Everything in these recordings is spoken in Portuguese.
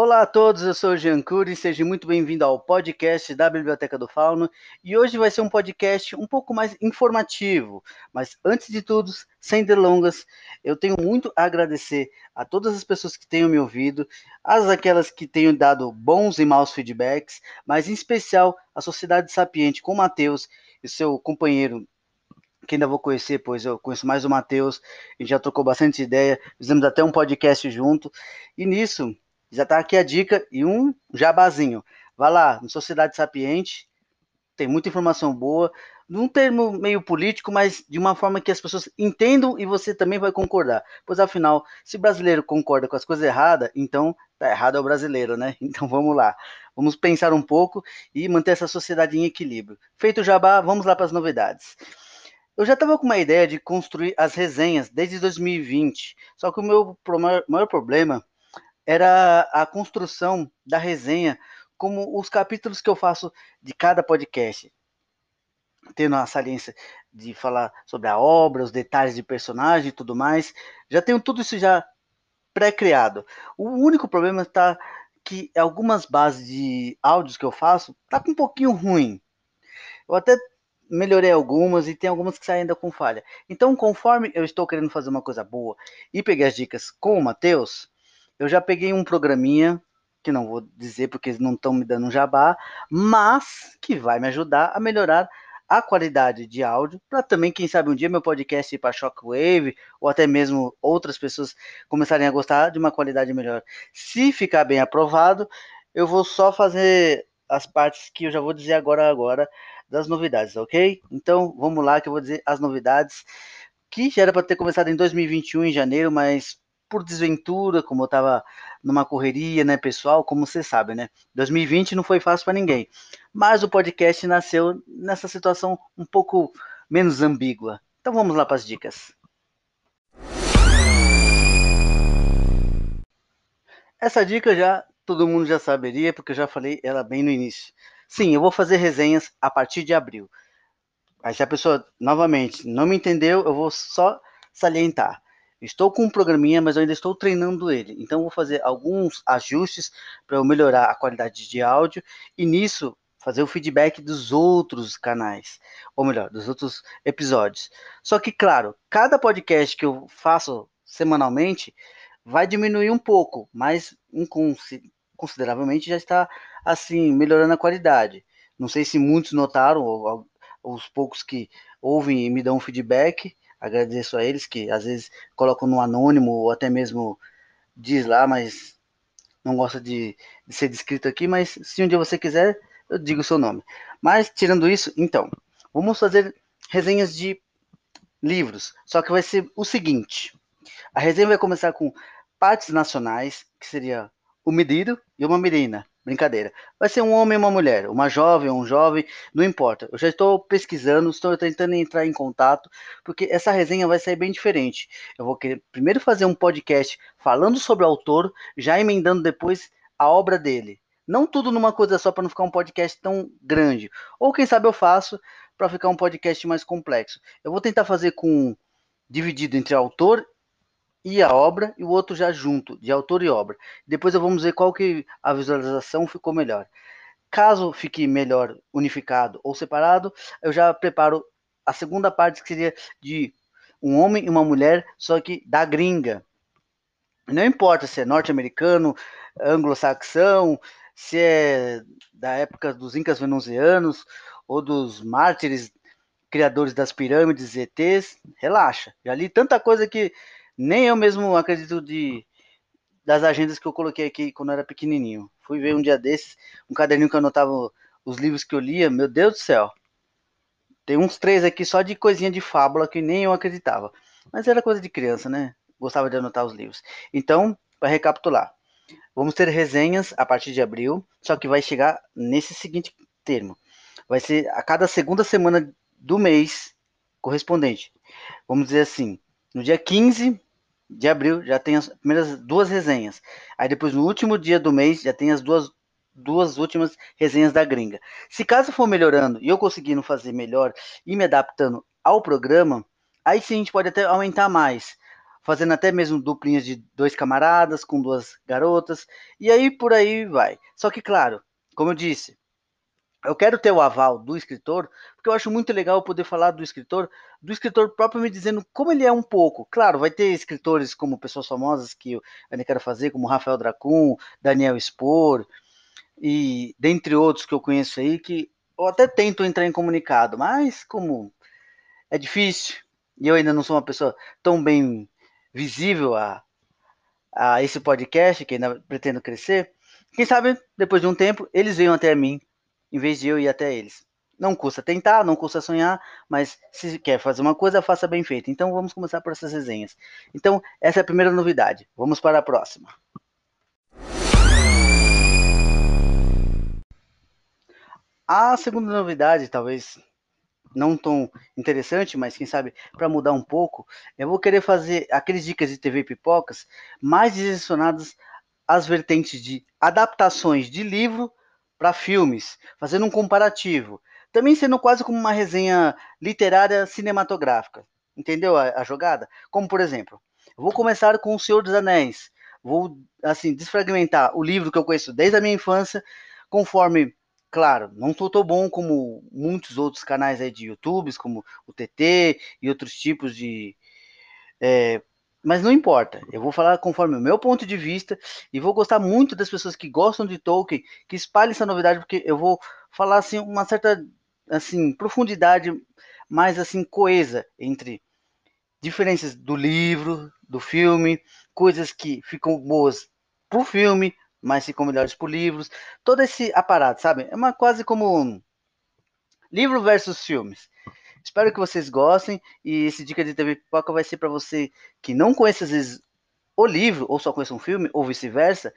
Olá a todos, eu sou o Jean Cury, seja muito bem-vindo ao podcast da Biblioteca do Fauno. E hoje vai ser um podcast um pouco mais informativo, mas antes de tudo, sem delongas, eu tenho muito a agradecer a todas as pessoas que tenham me ouvido, as aquelas que tenham dado bons e maus feedbacks, mas em especial a Sociedade Sapiente com o Matheus e seu companheiro que ainda vou conhecer, pois eu conheço mais o Matheus, a gente já trocou bastante ideia, fizemos até um podcast junto, e nisso já está aqui a dica e um jabazinho. Vai lá no Sociedade Sapiente, tem muita informação boa, num termo meio político, mas de uma forma que as pessoas entendam e você também vai concordar. Pois afinal, se brasileiro concorda com as coisas erradas, então tá errado é o brasileiro, né? Então vamos lá. Vamos pensar um pouco e manter essa sociedade em equilíbrio. Feito o jabá, vamos lá para as novidades. Eu já estava com uma ideia de construir as resenhas desde 2020, só que o meu maior problema era a construção da resenha, como os capítulos que eu faço de cada podcast. Tendo a saliência de falar sobre a obra, os detalhes de personagem e tudo mais. Já tenho tudo isso já pré-criado. O único problema está que algumas bases de áudios que eu faço tá com um pouquinho ruim. Eu até melhorei algumas e tem algumas que saem ainda com falha. Então, conforme eu estou querendo fazer uma coisa boa e peguei as dicas com o Matheus, eu já peguei um programinha, que não vou dizer porque eles não estão me dando um jabá, mas que vai me ajudar a melhorar a qualidade de áudio, para também, quem sabe, um dia meu podcast ir para Shockwave, ou até mesmo outras pessoas começarem a gostar de uma qualidade melhor. Se ficar bem aprovado, eu vou só fazer as partes que eu já vou dizer agora agora das novidades, ok? Então, vamos lá que eu vou dizer as novidades que já era para ter começado em 2021 em janeiro, mas por desventura, como eu estava numa correria, né, pessoal, como você sabe, né? 2020 não foi fácil para ninguém. Mas o podcast nasceu nessa situação um pouco menos ambígua. Então vamos lá para as dicas. Essa dica já todo mundo já saberia, porque eu já falei ela bem no início. Sim, eu vou fazer resenhas a partir de abril. Aí se a pessoa novamente não me entendeu, eu vou só salientar. Estou com um programinha, mas eu ainda estou treinando ele. Então vou fazer alguns ajustes para eu melhorar a qualidade de áudio e nisso fazer o feedback dos outros canais, ou melhor, dos outros episódios. Só que claro, cada podcast que eu faço semanalmente vai diminuir um pouco, mas consideravelmente já está assim melhorando a qualidade. Não sei se muitos notaram, ou, ou os poucos que ouvem e me dão feedback, Agradeço a eles que às vezes colocam no anônimo ou até mesmo diz lá, mas não gosta de, de ser descrito aqui. Mas se um dia você quiser, eu digo o seu nome. Mas tirando isso, então, vamos fazer resenhas de livros. Só que vai ser o seguinte: a resenha vai começar com partes nacionais, que seria o medido e uma menina. Brincadeira. Vai ser um homem ou uma mulher, uma jovem ou um jovem, não importa. Eu já estou pesquisando, estou tentando entrar em contato, porque essa resenha vai sair bem diferente. Eu vou querer primeiro fazer um podcast falando sobre o autor, já emendando depois a obra dele. Não tudo numa coisa só para não ficar um podcast tão grande. Ou quem sabe eu faço para ficar um podcast mais complexo. Eu vou tentar fazer com dividido entre autor e a obra e o outro já junto, de autor e obra. Depois eu vamos ver qual que a visualização ficou melhor. Caso fique melhor unificado ou separado, eu já preparo a segunda parte que seria de um homem e uma mulher, só que da gringa. Não importa se é norte-americano, anglo-saxão, se é da época dos incas venusianos ou dos mártires criadores das pirâmides ETs, relaxa. Já li tanta coisa que nem eu mesmo acredito de das agendas que eu coloquei aqui quando eu era pequenininho. Fui ver um dia desses, um caderninho que eu anotava os livros que eu lia, meu Deus do céu. Tem uns três aqui só de coisinha de fábula que nem eu acreditava. Mas era coisa de criança, né? Gostava de anotar os livros. Então, para recapitular, vamos ter resenhas a partir de abril, só que vai chegar nesse seguinte termo. Vai ser a cada segunda semana do mês correspondente. Vamos dizer assim, no dia 15 de abril já tem as primeiras duas resenhas. Aí depois no último dia do mês já tem as duas duas últimas resenhas da gringa. Se caso for melhorando e eu conseguindo fazer melhor e me adaptando ao programa, aí sim a gente pode até aumentar mais. fazendo até mesmo duplinhas de dois camaradas com duas garotas, e aí por aí vai. Só que, claro, como eu disse, eu quero ter o aval do escritor, porque eu acho muito legal poder falar do escritor, do escritor próprio me dizendo como ele é um pouco. Claro, vai ter escritores como pessoas famosas que eu ainda quero fazer, como Rafael Dracun, Daniel Spor, e dentre outros que eu conheço aí, que eu até tento entrar em comunicado, mas como é difícil, e eu ainda não sou uma pessoa tão bem visível a, a esse podcast, que ainda pretendo crescer, quem sabe depois de um tempo eles venham até mim em vez de eu ir até eles. Não custa tentar, não custa sonhar, mas se quer fazer uma coisa, faça bem feito. Então vamos começar por essas resenhas. Então, essa é a primeira novidade. Vamos para a próxima. A segunda novidade, talvez não tão interessante, mas quem sabe para mudar um pouco, eu vou querer fazer aqueles dicas de TV pipocas mais direcionadas às vertentes de adaptações de livro para filmes, fazendo um comparativo. Também sendo quase como uma resenha literária cinematográfica. Entendeu a, a jogada? Como por exemplo, vou começar com O Senhor dos Anéis. Vou assim desfragmentar o livro que eu conheço desde a minha infância, conforme Claro, não sou tão bom como muitos outros canais aí de YouTubes, como o TT e outros tipos de. É, mas não importa, eu vou falar conforme o meu ponto de vista e vou gostar muito das pessoas que gostam de Tolkien, que espalhem essa novidade, porque eu vou falar assim uma certa assim profundidade mais assim coesa entre diferenças do livro, do filme, coisas que ficam boas pro filme, mas ficam melhores por livros, todo esse aparato, sabe? É uma quase como livro versus filmes. Espero que vocês gostem e esse dica de TV Pipoca vai ser para você que não conhece às vezes o livro ou só conhece um filme ou vice-versa,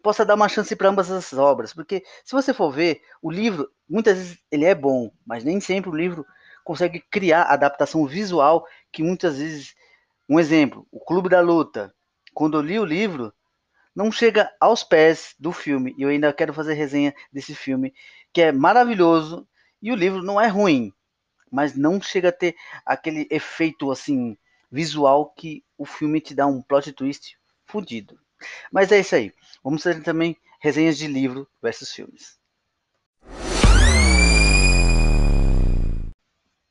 possa dar uma chance para ambas as obras, porque se você for ver, o livro muitas vezes ele é bom, mas nem sempre o livro consegue criar adaptação visual que muitas vezes, um exemplo, o Clube da Luta, quando eu li o livro, não chega aos pés do filme. E eu ainda quero fazer resenha desse filme, que é maravilhoso. E o livro não é ruim, mas não chega a ter aquele efeito assim visual que o filme te dá um plot twist fudido. Mas é isso aí. Vamos fazer também resenhas de livro versus filmes.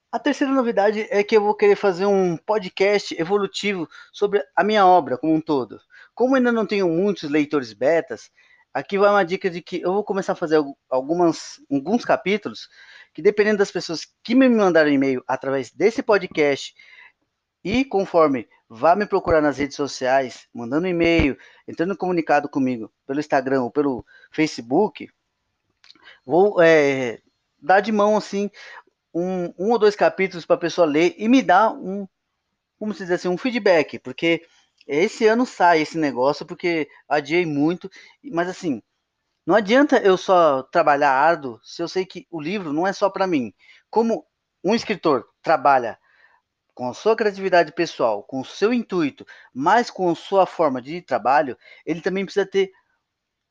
A terceira novidade é que eu vou querer fazer um podcast evolutivo sobre a minha obra como um todo. Como ainda não tenho muitos leitores betas, aqui vai uma dica de que eu vou começar a fazer algumas, alguns capítulos que, dependendo das pessoas que me mandarem e-mail através desse podcast e conforme vá me procurar nas redes sociais, mandando e-mail, entrando em comunicado comigo pelo Instagram ou pelo Facebook, vou é, dar de mão assim um, um ou dois capítulos para a pessoa ler e me dar um, como se diz assim, um feedback, porque esse ano sai esse negócio porque adiei muito, mas assim, não adianta eu só trabalhar árduo se eu sei que o livro não é só para mim. Como um escritor trabalha com a sua criatividade pessoal, com o seu intuito, mas com a sua forma de trabalho, ele também precisa ter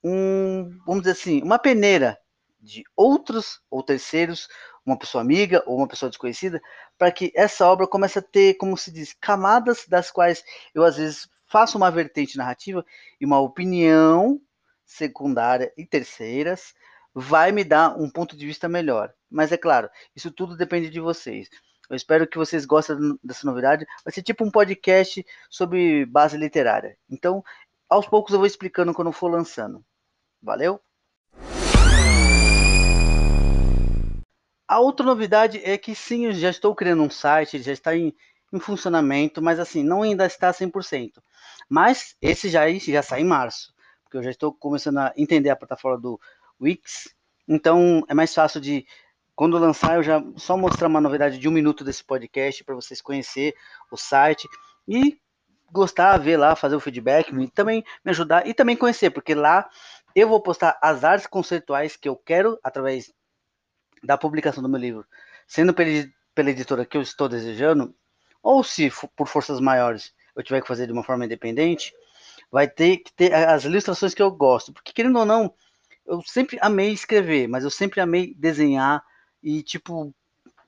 um, vamos dizer assim, uma peneira de outros ou terceiros, uma pessoa amiga ou uma pessoa desconhecida, para que essa obra comece a ter, como se diz, camadas das quais eu às vezes faço uma vertente narrativa e uma opinião secundária e terceiras vai me dar um ponto de vista melhor. Mas é claro, isso tudo depende de vocês. Eu espero que vocês gostem dessa novidade. Vai ser tipo um podcast sobre base literária. Então, aos poucos eu vou explicando quando for lançando. Valeu? A outra novidade é que sim, eu já estou criando um site, já está em, em funcionamento, mas assim, não ainda está 100%. Mas esse já, já sai em março, porque eu já estou começando a entender a plataforma do Wix, então é mais fácil de, quando lançar, eu já só mostrar uma novidade de um minuto desse podcast para vocês conhecer o site e gostar, ver lá, fazer o feedback, e também me ajudar e também conhecer, porque lá eu vou postar as artes conceituais que eu quero através da publicação do meu livro, sendo pela editora que eu estou desejando, ou se por forças maiores eu tiver que fazer de uma forma independente, vai ter que ter as ilustrações que eu gosto. Porque, querendo ou não, eu sempre amei escrever, mas eu sempre amei desenhar e, tipo,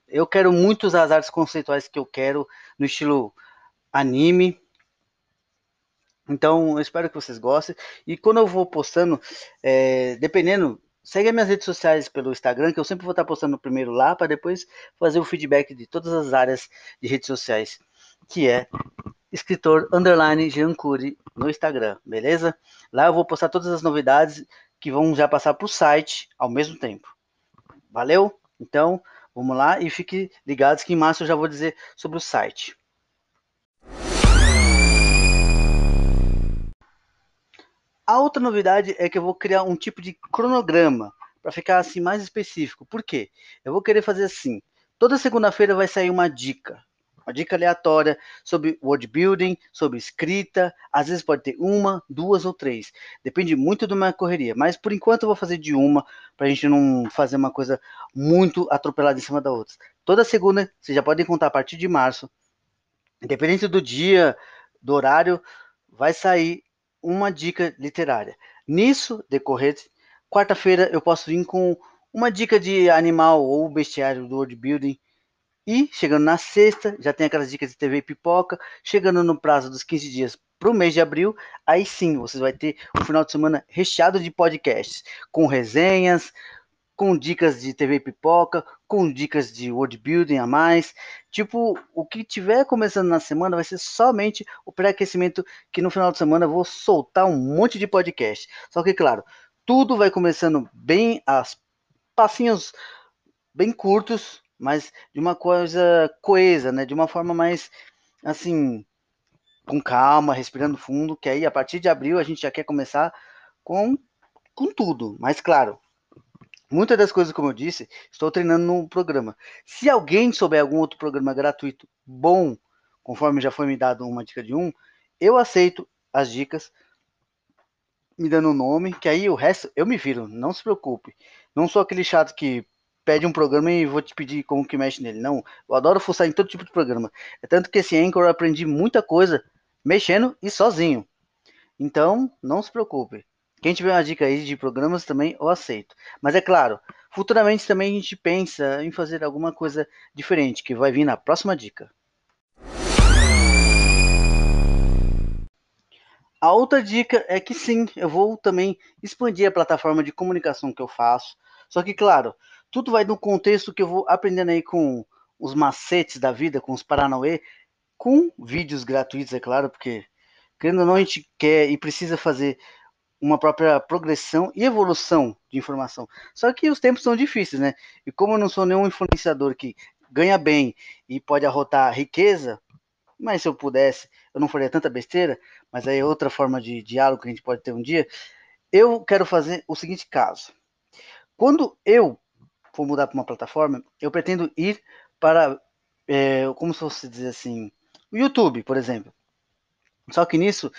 eu quero muito usar as artes conceituais que eu quero no estilo anime, Então, eu espero que vocês gostem. E quando eu vou postando, é, dependendo, segue as minhas redes sociais pelo Instagram, que eu sempre vou estar postando primeiro lá, para depois fazer o feedback de todas as áreas de redes sociais, que é escritor underline Jean Cury no Instagram, beleza? Lá eu vou postar todas as novidades que vão já passar para o site ao mesmo tempo. Valeu? Então, vamos lá e fiquem ligados que em março eu já vou dizer sobre o site. A outra novidade é que eu vou criar um tipo de cronograma para ficar assim mais específico. Por quê? Eu vou querer fazer assim. Toda segunda-feira vai sair uma dica, uma dica aleatória sobre word building, sobre escrita. Às vezes pode ter uma, duas ou três. Depende muito da minha correria. Mas por enquanto eu vou fazer de uma, para a gente não fazer uma coisa muito atropelada em cima da outra. Toda segunda, vocês já podem contar a partir de março. Independente do dia, do horário, vai sair uma dica literária. Nisso, decorrer, quarta-feira eu posso vir com uma dica de animal ou bestiário do world building. E chegando na sexta, já tem aquelas dicas de TV pipoca. Chegando no prazo dos 15 dias para o mês de abril, aí sim você vai ter um final de semana recheado de podcasts, com resenhas, com dicas de TV pipoca, com dicas de world building a mais. Tipo, o que tiver começando na semana vai ser somente o pré-aquecimento que no final de semana eu vou soltar um monte de podcast. Só que claro, tudo vai começando bem as passinhos bem curtos, mas de uma coisa coesa, né? De uma forma mais assim, com calma, respirando fundo, que aí a partir de abril a gente já quer começar com com tudo. Mas claro, Muitas das coisas, como eu disse, estou treinando no programa. Se alguém souber algum outro programa gratuito bom, conforme já foi me dado uma dica de um, eu aceito as dicas, me dando o um nome, que aí o resto eu me viro, não se preocupe. Não sou aquele chato que pede um programa e vou te pedir como que mexe nele. Não, eu adoro fuçar em todo tipo de programa. É tanto que esse Anchor eu aprendi muita coisa mexendo e sozinho. Então, não se preocupe. Quem tiver uma dica aí de programas também eu aceito. Mas é claro, futuramente também a gente pensa em fazer alguma coisa diferente, que vai vir na próxima dica. A outra dica é que sim, eu vou também expandir a plataforma de comunicação que eu faço. Só que, claro, tudo vai no contexto que eu vou aprendendo aí com os macetes da vida, com os Paranauê, com vídeos gratuitos, é claro, porque querendo ou não, a gente quer e precisa fazer uma própria progressão e evolução de informação. Só que os tempos são difíceis, né? E como eu não sou nenhum influenciador que ganha bem e pode arrotar riqueza, mas se eu pudesse, eu não faria tanta besteira, mas aí é outra forma de diálogo que a gente pode ter um dia. Eu quero fazer o seguinte caso. Quando eu for mudar para uma plataforma, eu pretendo ir para, é, como se fosse dizer assim, o YouTube, por exemplo. Só que nisso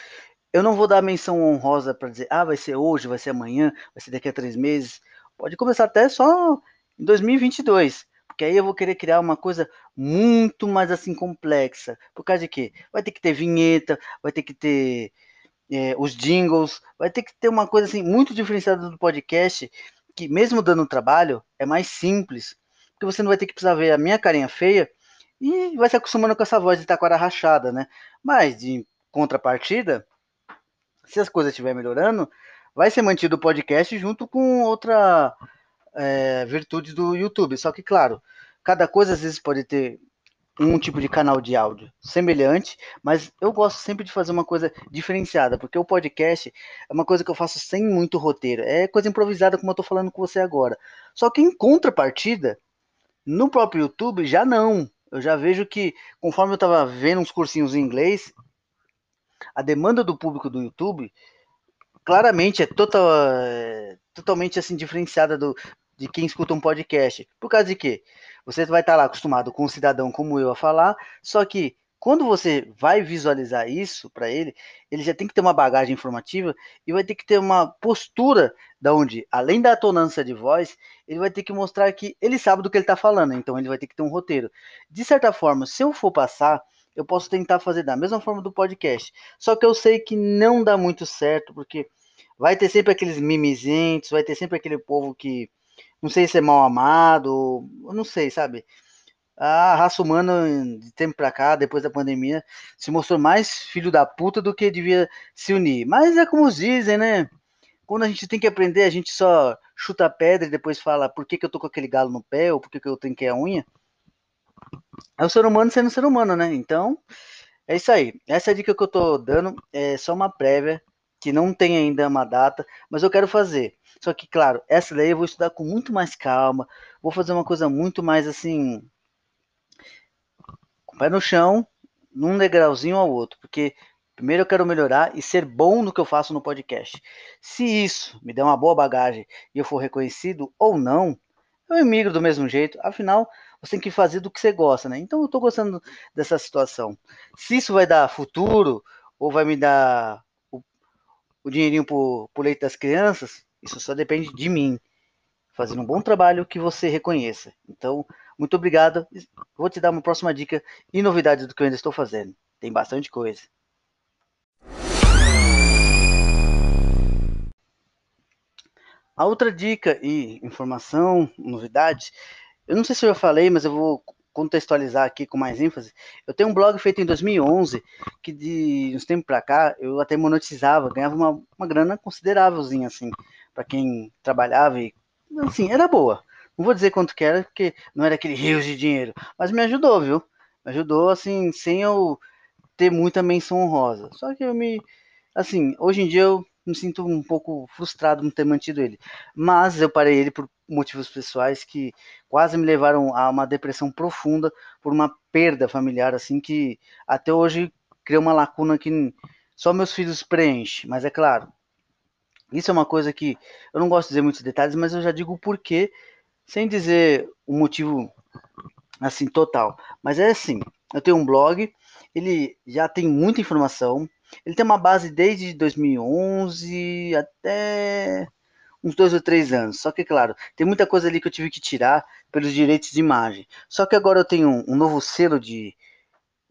eu não vou dar menção honrosa para dizer, ah, vai ser hoje, vai ser amanhã, vai ser daqui a três meses. Pode começar até só em 2022, porque aí eu vou querer criar uma coisa muito mais assim complexa. Por causa de quê? Vai ter que ter vinheta, vai ter que ter é, os jingles, vai ter que ter uma coisa assim muito diferenciada do podcast, que mesmo dando trabalho, é mais simples, porque você não vai ter que precisar ver a minha carinha feia e vai se acostumando com essa voz de taquara rachada, né? Mas de contrapartida, se as coisas estiverem melhorando, vai ser mantido o podcast junto com outra é, virtude do YouTube. Só que, claro, cada coisa às vezes pode ter um tipo de canal de áudio semelhante, mas eu gosto sempre de fazer uma coisa diferenciada, porque o podcast é uma coisa que eu faço sem muito roteiro, é coisa improvisada como eu estou falando com você agora. Só que em contrapartida, no próprio YouTube já não. Eu já vejo que, conforme eu estava vendo uns cursinhos em inglês, a demanda do público do YouTube claramente é, total, é totalmente assim diferenciada do, de quem escuta um podcast. Por causa de quê? Você vai estar lá acostumado com um cidadão como eu a falar, só que quando você vai visualizar isso para ele, ele já tem que ter uma bagagem informativa e vai ter que ter uma postura da onde, além da tonância de voz, ele vai ter que mostrar que ele sabe do que ele está falando. Então ele vai ter que ter um roteiro. De certa forma, se eu for passar eu posso tentar fazer da mesma forma do podcast. Só que eu sei que não dá muito certo, porque vai ter sempre aqueles mimizentos, vai ter sempre aquele povo que não sei se é mal amado, eu não sei, sabe? a raça humana, de tempo pra cá, depois da pandemia, se mostrou mais filho da puta do que devia se unir. Mas é como dizem, né? Quando a gente tem que aprender, a gente só chuta a pedra e depois fala por que, que eu tô com aquele galo no pé ou por que, que eu trinquei a unha. É o ser humano sendo ser humano, né? Então, é isso aí. Essa é dica que eu tô dando é só uma prévia, que não tem ainda uma data, mas eu quero fazer. Só que, claro, essa daí eu vou estudar com muito mais calma, vou fazer uma coisa muito mais assim, com o pé no chão, num degrauzinho ao outro, porque primeiro eu quero melhorar e ser bom no que eu faço no podcast. Se isso me der uma boa bagagem e eu for reconhecido ou não, eu emigro do mesmo jeito, afinal, você tem que fazer do que você gosta, né? Então eu tô gostando dessa situação. Se isso vai dar futuro ou vai me dar o dinheirinho pro, pro leite das crianças, isso só depende de mim. Fazendo um bom trabalho que você reconheça. Então, muito obrigado. Vou te dar uma próxima dica e novidades do que eu ainda estou fazendo. Tem bastante coisa. A outra dica e informação, novidade, eu não sei se eu já falei, mas eu vou contextualizar aqui com mais ênfase. Eu tenho um blog feito em 2011, que de uns tempos para cá eu até monetizava, ganhava uma, uma grana considerávelzinha, assim, para quem trabalhava e, assim, era boa. Não vou dizer quanto que era, porque não era aquele rio de dinheiro, mas me ajudou, viu? Me ajudou, assim, sem eu ter muita menção honrosa. Só que eu me, assim, hoje em dia eu me sinto um pouco frustrado não ter mantido ele. Mas eu parei ele por motivos pessoais que quase me levaram a uma depressão profunda por uma perda familiar, assim, que até hoje criou uma lacuna que só meus filhos preenchem. Mas é claro, isso é uma coisa que eu não gosto de dizer muitos detalhes, mas eu já digo o porquê, sem dizer o motivo assim total. Mas é assim, eu tenho um blog, ele já tem muita informação, ele tem uma base desde 2011 até uns dois ou três anos. Só que, claro, tem muita coisa ali que eu tive que tirar pelos direitos de imagem. Só que agora eu tenho um, novo selo de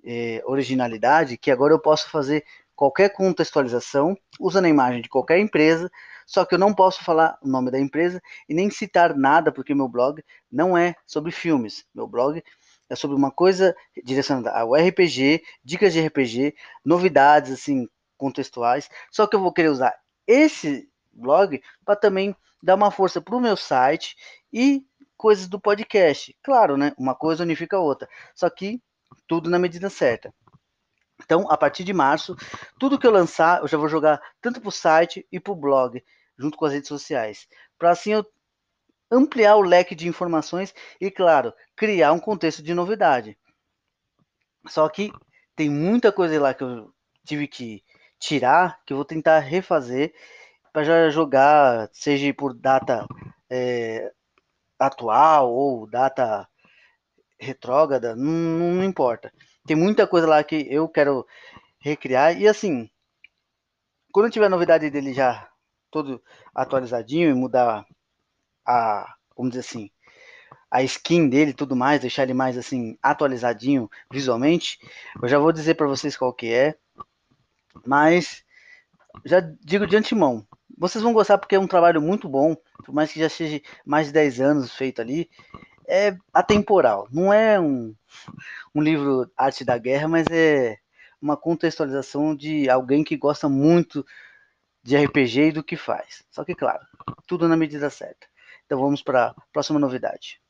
eh, originalidade que agora eu posso fazer qualquer contextualização usando a imagem de qualquer empresa. Só que eu não posso falar o nome da empresa e nem citar nada, porque meu blog não é sobre filmes. Meu blog é sobre uma coisa direcionada ao RPG, dicas de RPG, novidades assim contextuais. Só que eu vou querer usar esse blog para também dar uma força para o meu site e coisas do podcast. Claro, né? Uma coisa unifica a outra. Só que tudo na medida certa. Então, a partir de março, tudo que eu lançar, eu já vou jogar tanto para o site e para o blog, junto com as redes sociais. Para assim eu ampliar o leque de informações e, claro, criar um contexto de novidade. Só que tem muita coisa lá que eu tive que tirar, que eu vou tentar refazer para já jogar, seja por data é, atual ou data retrógrada, não, não importa. Tem muita coisa lá que eu quero recriar e assim, quando tiver novidade dele já todo atualizadinho e mudar a, vamos dizer assim, a skin dele e tudo mais, deixar ele mais assim atualizadinho visualmente, eu já vou dizer para vocês qual que é. Mas já digo de antemão, vocês vão gostar porque é um trabalho muito bom, por mais que já seja mais de 10 anos feito ali. É atemporal, não é um, um livro Arte da Guerra, mas é uma contextualização de alguém que gosta muito de RPG e do que faz. Só que, claro, tudo na medida certa. Então vamos para a próxima novidade.